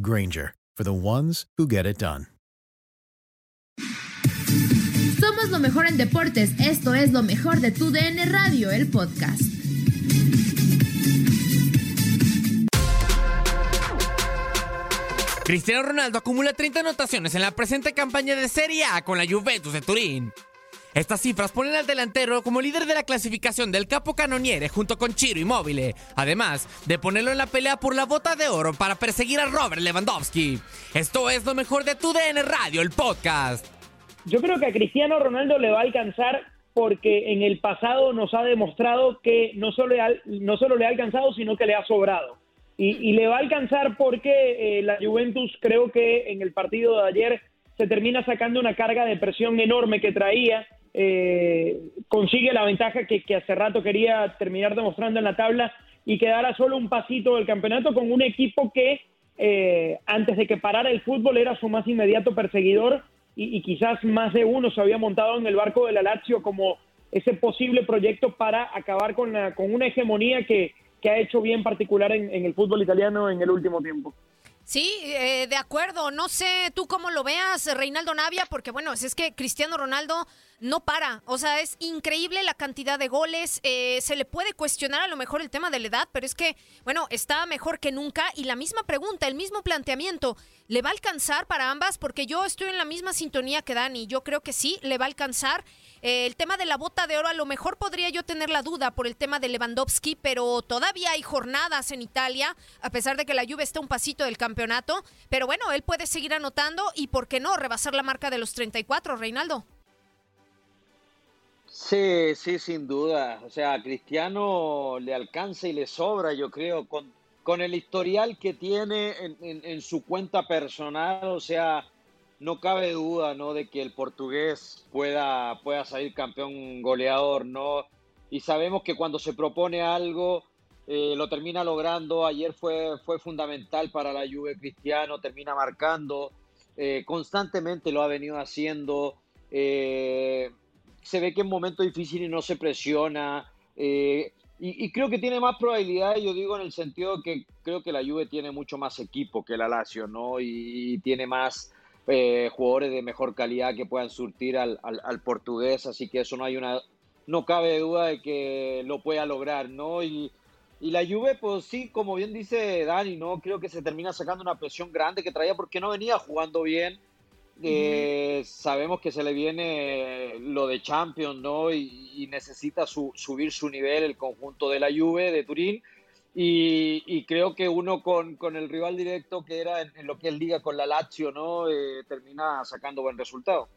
Granger, for the ones who get it done. Somos lo mejor en deportes. Esto es lo mejor de tu DN Radio, el podcast. Cristiano Ronaldo acumula 30 anotaciones en la presente campaña de Serie A con la Juventus de Turín. Estas cifras ponen al delantero como líder de la clasificación del Capo Canoniere junto con Chiro Immobile, además de ponerlo en la pelea por la bota de oro para perseguir a Robert Lewandowski. Esto es lo mejor de tu DN Radio, el podcast. Yo creo que a Cristiano Ronaldo le va a alcanzar porque en el pasado nos ha demostrado que no solo, no solo le ha alcanzado, sino que le ha sobrado. Y, le va a alcanzar porque eh, la Juventus creo que en el partido de ayer se termina sacando una carga de presión enorme que traía, eh, consigue la ventaja que, hace rato quería terminar demostrando en la tabla y quedara solo un pasito del campeonato con un equipo que eh, antes de que parara el fútbol era su más inmediato perseguidor y, quizás más de uno se había montado en el barco de la Lazio como ese posible proyecto para acabar con, la, con una hegemonía que, que ha hecho bien particular en, en el fútbol italiano en el último tiempo. Sí, eh, de acuerdo. No sé tú cómo lo veas, Reinaldo Navia, porque bueno, es que Cristiano Ronaldo no para. O sea, es increíble la cantidad de goles. Eh, se le puede cuestionar a lo mejor el tema de la edad, pero es que, bueno, está mejor que nunca. Y la misma pregunta, el mismo planteamiento, ¿le va a alcanzar para ambas? Porque yo estoy en la misma sintonía que Dani. Yo creo que sí, le va a alcanzar. Eh, el tema de la bota de oro, a lo mejor podría yo tener la duda por el tema de Lewandowski, pero todavía hay jornadas en Italia, a pesar de que la lluvia está un pasito del campeonato. Pero bueno, él puede seguir anotando y, ¿por qué no?, rebasar la marca de los 34, Reinaldo. Sí, sí, sin duda. O sea, a Cristiano le alcanza y le sobra, yo creo, con, con el historial que tiene en, en su cuenta personal. O sea, no cabe duda, ¿no? De que el portugués pueda, pueda salir campeón goleador, ¿no? Y sabemos que cuando se propone algo, eh, lo termina logrando. Ayer fue, fue fundamental para la Juve Cristiano, termina marcando. Eh, constantemente lo ha venido haciendo. Eh, se ve que en momentos difíciles no se presiona. Y, y, creo que tiene más probabilidad, yo digo en el sentido que creo que la Juve tiene mucho más equipo que la Lazio, ¿no? Y, tiene más eh, jugadores de mejor calidad que puedan surtir al, portugués, así que eso no hay una, no cabe duda de que lo pueda lograr, ¿no? Y, la Juve, pues sí, como bien dice Dani, ¿no? Creo que se termina sacando una presión grande que traía porque no venía jugando bien. Sabemos que se le viene lo de Champions, ¿no? Y, necesita subir su nivel el conjunto de la Juve de Turín. Y, creo que uno con, el rival directo que era en, lo que es liga con la Lazio, ¿no? Eh, termina sacando buen resultado.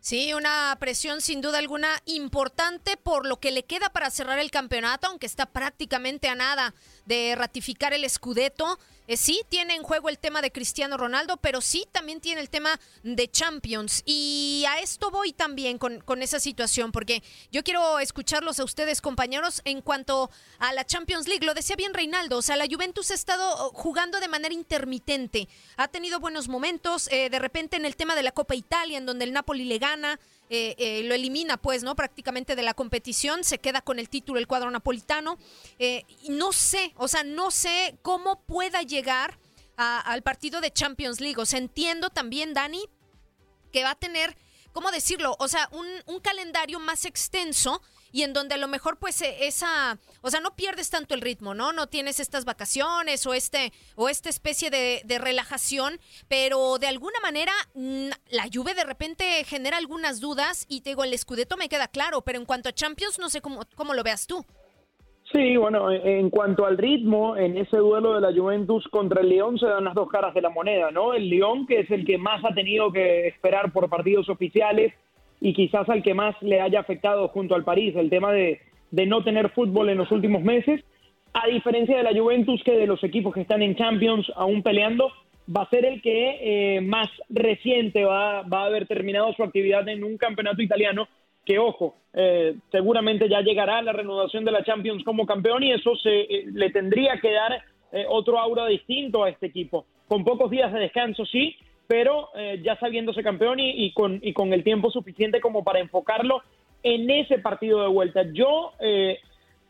Sí, una presión sin duda alguna importante por lo que le queda para cerrar el campeonato, aunque está prácticamente a nada de ratificar el Scudetto. Eh, sí, tiene en juego el tema de Cristiano Ronaldo, pero sí también tiene el tema de Champions. Y a esto voy también con, con esa situación, porque yo quiero escucharlos a ustedes, compañeros, en cuanto a la Champions League. Lo decía bien Reinaldo, o sea, la Juventus ha estado oh, jugando de manera intermitente. Ha tenido buenos momentos, eh, de repente en el tema de la Copa Italia, en donde el Napoli le gana. Eh, eh, lo elimina, pues, ¿no? Prácticamente de la competición, se queda con el título el cuadro napolitano. Eh, no sé, o sea, no sé cómo pueda llegar al partido de Champions League. O sea, entiendo también, Dani, que va a tener, ¿cómo decirlo? O sea, un calendario más extenso y en donde a lo mejor pues e, esa, o sea, no pierdes tanto el ritmo, ¿no? No tienes estas vacaciones o este o esta especie de, relajación, pero de alguna manera mm, la lluvia de repente genera algunas dudas y te digo, el escudeto me queda claro, pero en cuanto a Champions no sé cómo, cómo lo veas tú. Sí, bueno, en cuanto al ritmo, en ese duelo de la Juventus contra el León se dan las dos caras de la moneda, ¿no? El León, que es el que más ha tenido que esperar por partidos oficiales, y quizás al que más le haya afectado junto al París, el tema de, no tener fútbol en los últimos meses, a diferencia de la Juventus que de los equipos que están en Champions aún peleando, va a ser el que eh, más reciente va, va, a haber terminado su actividad en un campeonato italiano que, ojo, eh, seguramente ya llegará la renovación de la Champions como campeón y eso se, eh, le tendría que dar otro aura distinto a este equipo. Con pocos días de descanso, sí, pero eh, ya sabiéndose campeón y, con, y con el tiempo suficiente como para enfocarlo en ese partido de vuelta. Yo, eh,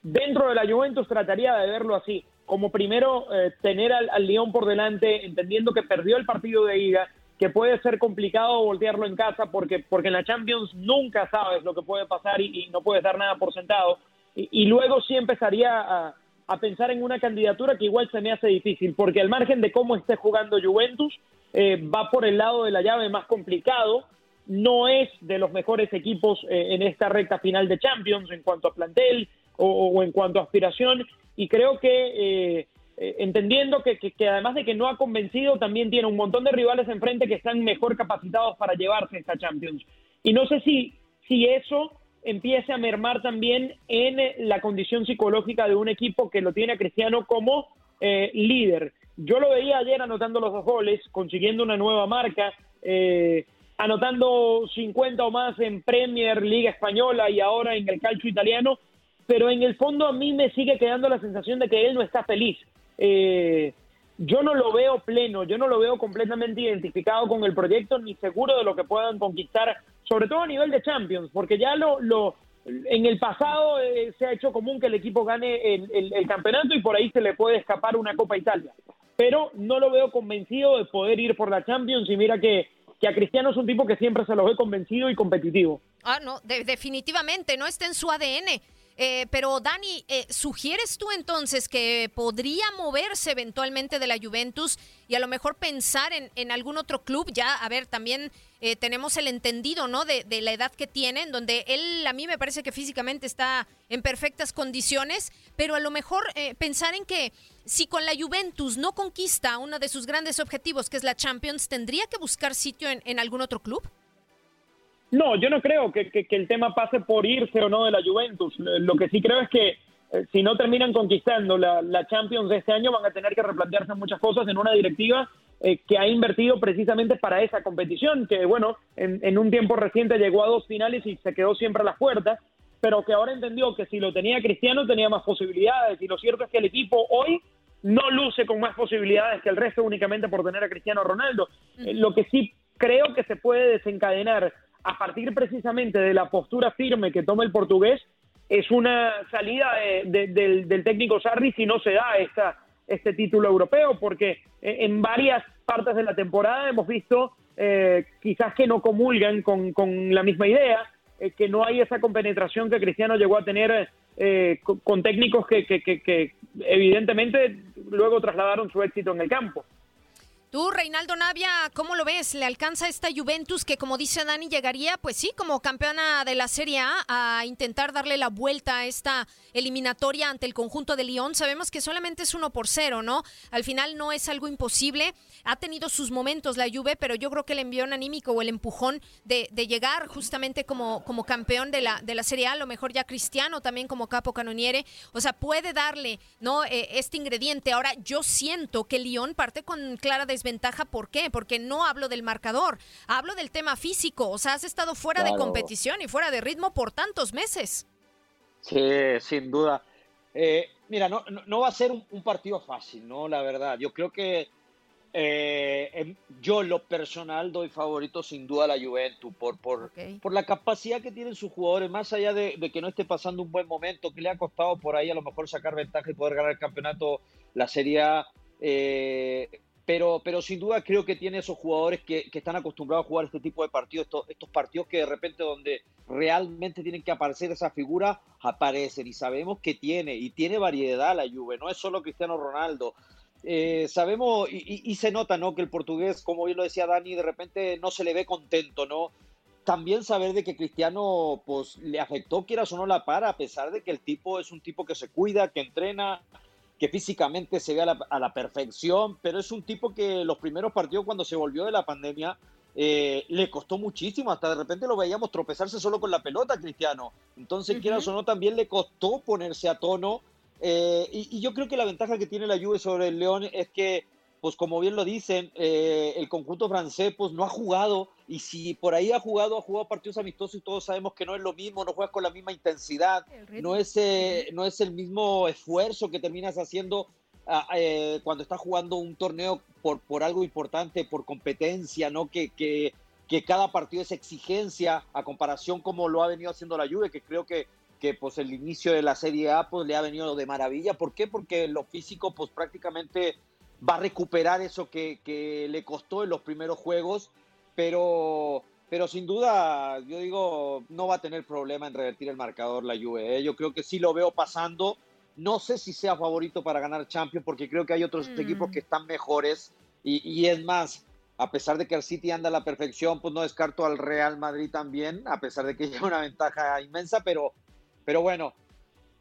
dentro de la Juventus, trataría de verlo así, como primero eh, tener al, al, León por delante, entendiendo que perdió el partido de ida, que puede ser complicado voltearlo en casa porque, porque en la Champions nunca sabes lo que puede pasar y, no puedes dar nada por sentado. Y, y luego sí empezaría a, a pensar en una candidatura que igual se me hace difícil, porque al margen de cómo esté jugando Juventus, eh, va por el lado de la llave más complicado, no es de los mejores equipos eh, en esta recta final de Champions en cuanto a plantel o, en cuanto a aspiración, y creo que eh, entendiendo que, además de que no ha convencido, también tiene un montón de rivales enfrente que están mejor capacitados para llevarse esta Champions. Y no sé si, si eso empiece a mermar también en la condición psicológica de un equipo que lo tiene a Cristiano como líder. Yo lo veía ayer anotando los dos goles, consiguiendo una nueva marca, eh, anotando 50 o más en Premier, Liga Española y ahora en el calcio italiano, pero en el fondo a mí me sigue quedando la sensación de que él no está feliz. Eh, yo no lo veo pleno, yo no lo veo completamente identificado con el proyecto ni seguro de lo que puedan conquistar, sobre todo a nivel de Champions, porque ya lo, lo en el pasado eh, se ha hecho común que el equipo gane el, campeonato y por ahí se le puede escapar una Copa Italia pero no lo veo convencido de poder ir por la Champions y mira que, que a Cristiano es un tipo que siempre se lo ve convencido y competitivo. Ah, no, definitivamente, no está en su ADN. Eh, pero Dani, eh, ¿sugieres tú entonces que podría moverse eventualmente de la Juventus y a lo mejor pensar en, algún otro club? Ya, a ver, también eh, tenemos el entendido, ¿no? De, la edad que tiene, en donde él a mí me parece que físicamente está en perfectas condiciones, pero a lo mejor pensar en que si con la Juventus no conquista uno de sus grandes objetivos, que es la Champions, ¿tendría que buscar sitio en algún otro club? No, yo no creo que, el tema pase por irse o no de la Juventus. Lo que sí creo es que eh, si no terminan conquistando la, Champions de este año, van a tener que replantearse muchas cosas en una directiva eh, que ha invertido precisamente para esa competición, que bueno, en, un tiempo reciente llegó a dos finales y se quedó siempre a las puertas, pero que ahora entendió que si lo tenía Cristiano tenía más posibilidades. Y lo cierto es que el equipo hoy no luce con más posibilidades que el resto únicamente por tener a Cristiano Ronaldo. Eh, lo que sí creo que se puede desencadenar a partir precisamente de la postura firme que toma el portugués, es una salida del, técnico Sarri si no se da esta, este título europeo, porque en varias partes de la temporada hemos visto eh, quizás que no comulgan con, la misma idea, eh, que no hay esa compenetración que Cristiano llegó a tener eh, con, técnicos que, que evidentemente luego trasladaron su éxito en el campo. Tú, Reinaldo Navia, ¿cómo lo ves? ¿Le alcanza esta Juventus que, como dice Dani, llegaría, pues sí, como campeona de la Serie A a intentar darle la vuelta a esta eliminatoria ante el conjunto de Lyon? Sabemos que solamente es uno por cero, ¿no? Al final no es algo imposible. Ha tenido sus momentos la Juve, pero yo creo que el envión anímico o el empujón de, llegar justamente como, como campeón de la, de la Serie A, a lo mejor ya Cristiano también como capo canoniere, o sea, puede darle, ¿no? Eh, este ingrediente. Ahora, yo siento que Lyon parte con clara desventaja. ¿Por qué? Porque no hablo del marcador, hablo del tema físico. O sea, has estado fuera de competición y fuera de ritmo por tantos meses. Sí, sin duda. Eh, mira, no, no, va a ser un, partido fácil, ¿no? La verdad. Yo creo que eh, yo, lo personal, doy favorito sin duda a la Juventus por, por, por la capacidad que tienen sus jugadores, más allá de, de, que no esté pasando un buen momento, que le ha costado por ahí a lo mejor sacar ventaja y poder ganar el campeonato, la Serie A. Eh, pero, pero sin duda creo que tiene esos jugadores que, están acostumbrados a jugar este tipo de partidos, estos, partidos que de repente donde realmente tienen que aparecer esa figura, aparecen y sabemos que tiene, y tiene variedad la Juve, no es solo Cristiano Ronaldo. Eh, sabemos y, se nota, ¿no? Que el portugués, como bien lo decía Dani, de repente no se le ve contento, ¿no? También saber de que Cristiano, pues, le afectó, quieras o no, la para, a pesar de que el tipo es un tipo que se cuida, que entrena, que físicamente se ve a la, perfección, pero es un tipo que los primeros partidos cuando se volvió de la pandemia eh, le costó muchísimo, hasta de repente lo veíamos tropezarse solo con la pelota, Cristiano. Entonces, quieras o no, también le costó ponerse a tono. Eh, y, y, yo creo que la ventaja que tiene la Juve sobre el León es que pues como bien lo dicen, eh, el conjunto francés pues no ha jugado y si por ahí ha jugado, ha jugado partidos amistosos y todos sabemos que no es lo mismo, no juegas con la misma intensidad, no es, eh, no es el mismo esfuerzo que terminas haciendo ah, eh, cuando estás jugando un torneo por, por algo importante, por competencia, ¿no? Que, que, que, cada partido es exigencia a comparación como lo ha venido haciendo la Juve, que creo que que pues el inicio de la Serie A pues le ha venido de maravilla. ¿Por qué? Porque lo físico pues prácticamente va a recuperar eso que, le costó en los primeros juegos, pero, pero sin duda, yo digo, no va a tener problema en revertir el marcador la Juve. ¿eh? Yo creo que sí lo veo pasando. No sé si sea favorito para ganar Champions, porque creo que hay otros mm. equipos que están mejores. Y, es más, a pesar de que el City anda a la perfección, pues no descarto al Real Madrid también, a pesar de que lleva una ventaja inmensa, pero, pero bueno,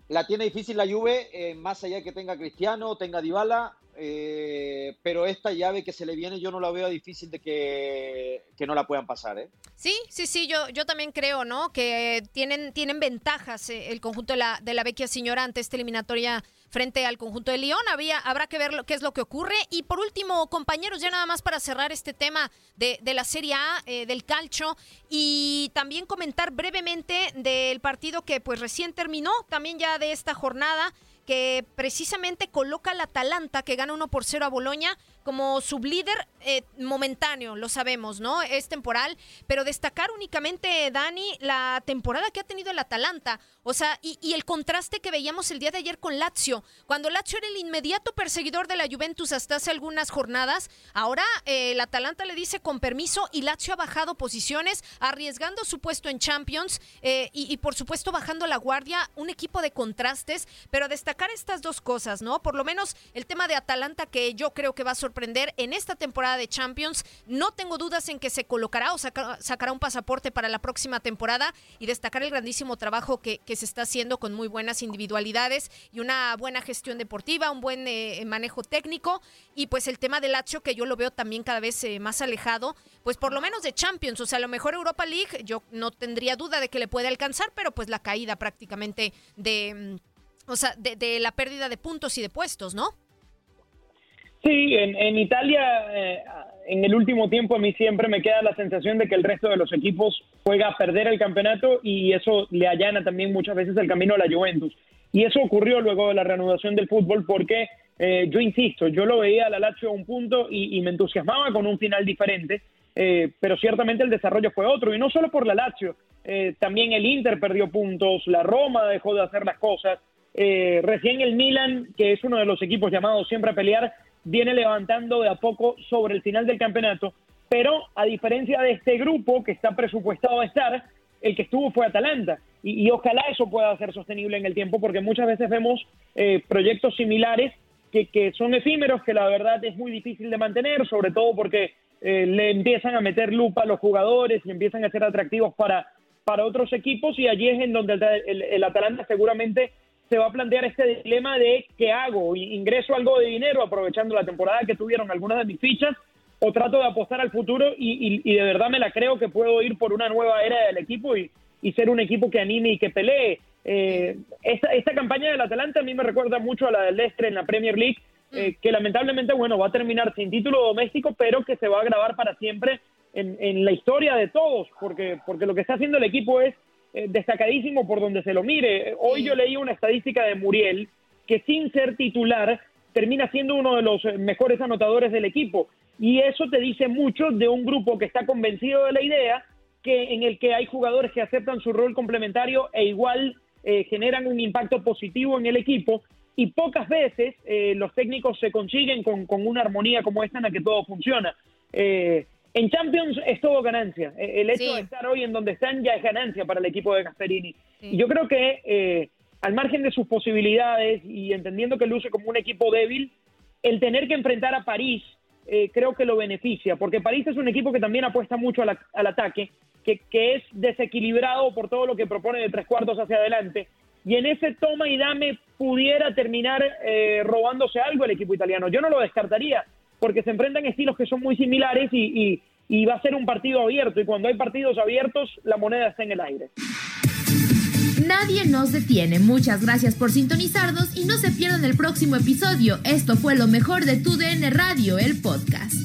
la tiene difícil la Juve, eh, más allá de que tenga Cristiano, tenga Dybala, eh, pero esta llave que se le viene yo no la veo difícil de que, no la puedan pasar. ¿eh? Sí, sí, sí, yo, yo también creo, ¿no? Que tienen, tienen ventajas eh, el conjunto de la, de la vecchia señora ante esta eliminatoria frente al conjunto de León. Había, habrá que ver lo, qué es lo que ocurre. Y por último, compañeros, ya nada más para cerrar este tema de, de la Serie A, eh, del calcho, y también comentar brevemente del partido que pues recién terminó, también ya de esta jornada que precisamente coloca al Atalanta, que gana 1 por 0 a Boloña, como sublíder eh, momentáneo, lo sabemos, ¿no? Es temporal, pero destacar únicamente, Dani, la temporada que ha tenido el Atalanta, o sea, y, el contraste que veíamos el día de ayer con Lazio, cuando Lazio era el inmediato perseguidor de la Juventus hasta hace algunas jornadas, ahora eh, el Atalanta le dice con permiso y Lazio ha bajado posiciones, arriesgando su puesto en Champions eh, y, y por supuesto bajando la guardia, un equipo de contrastes, pero destacar estas dos cosas, ¿no? Por lo menos el tema de Atalanta que yo creo que va a sorprender en esta temporada de Champions. No tengo dudas en que se colocará o sacará un pasaporte para la próxima temporada y destacar el grandísimo trabajo que, se está haciendo con muy buenas individualidades y una buena gestión deportiva, un buen eh, manejo técnico y pues el tema del Lazio que yo lo veo también cada vez eh, más alejado, pues por lo menos de Champions, o sea, a lo mejor Europa League yo no tendría duda de que le puede alcanzar, pero pues la caída prácticamente de, mm, o sea, de la pérdida de puntos y de puestos, ¿no? Sí, en, Italia eh, en el último tiempo a mí siempre me queda la sensación de que el resto de los equipos juega a perder el campeonato y eso le allana también muchas veces el camino a la Juventus. Y eso ocurrió luego de la reanudación del fútbol porque eh, yo insisto, yo lo veía a la Lazio a un punto y, me entusiasmaba con un final diferente, eh, pero ciertamente el desarrollo fue otro y no solo por la Lazio, también el Inter perdió puntos, la Roma dejó de hacer las cosas, recién el Milan, que es uno de los equipos llamados siempre a pelear, viene levantando de a poco sobre el final del campeonato, pero a diferencia de este grupo que está presupuestado a estar, el que estuvo fue Atalanta. Y, ojalá eso pueda ser sostenible en el tiempo, porque muchas veces vemos eh, proyectos similares que, son efímeros, que la verdad es muy difícil de mantener, sobre todo porque eh, le empiezan a meter lupa a los jugadores y empiezan a ser atractivos para, para otros equipos y allí es en donde el, Atalanta seguramente se va a plantear este dilema de qué hago, ingreso algo de dinero aprovechando la temporada que tuvieron algunas de mis fichas o trato de apostar al futuro y, de verdad me la creo que puedo ir por una nueva era del equipo y, y ser un equipo que anime y que pelee. Eh, esta, esta, campaña del Atalanta a mí me recuerda mucho a la del Leicester en la Premier League, eh, mm. que lamentablemente, bueno, va a terminar sin título doméstico, pero que se va a grabar para siempre en, en la historia de todos, porque, porque lo que está haciendo el equipo es eh, destacadísimo por donde se lo mire. Hoy yo leí una estadística de Muriel que sin ser titular termina siendo uno de los mejores anotadores del equipo. Y eso te dice mucho de un grupo que está convencido de la idea, que en el que hay jugadores que aceptan su rol complementario e igual eh, generan un impacto positivo en el equipo y pocas veces eh, los técnicos se consiguen con, una armonía como esta en la que todo funciona. Eh, en Champions es todo ganancia. El hecho de estar hoy en donde están ya es ganancia para el equipo de Gasperini. Y yo creo que al margen de sus posibilidades y entendiendo que luce como un equipo débil, el tener que enfrentar a París creo que lo beneficia, porque París es un equipo que también apuesta mucho al ataque que, es desequilibrado por todo lo que propone de tres cuartos hacia adelante. Y en ese toma y dame pudiera terminar eh, robándose algo el equipo italiano. Yo no lo descartaría, porque se enfrentan estilos que son muy similares y, va a ser un partido abierto. Y cuando hay partidos abiertos, la moneda está en el aire. Nadie nos detiene. Muchas gracias por sintonizarnos y no se pierdan el próximo episodio. Esto fue lo mejor de Tu DN Radio, el podcast.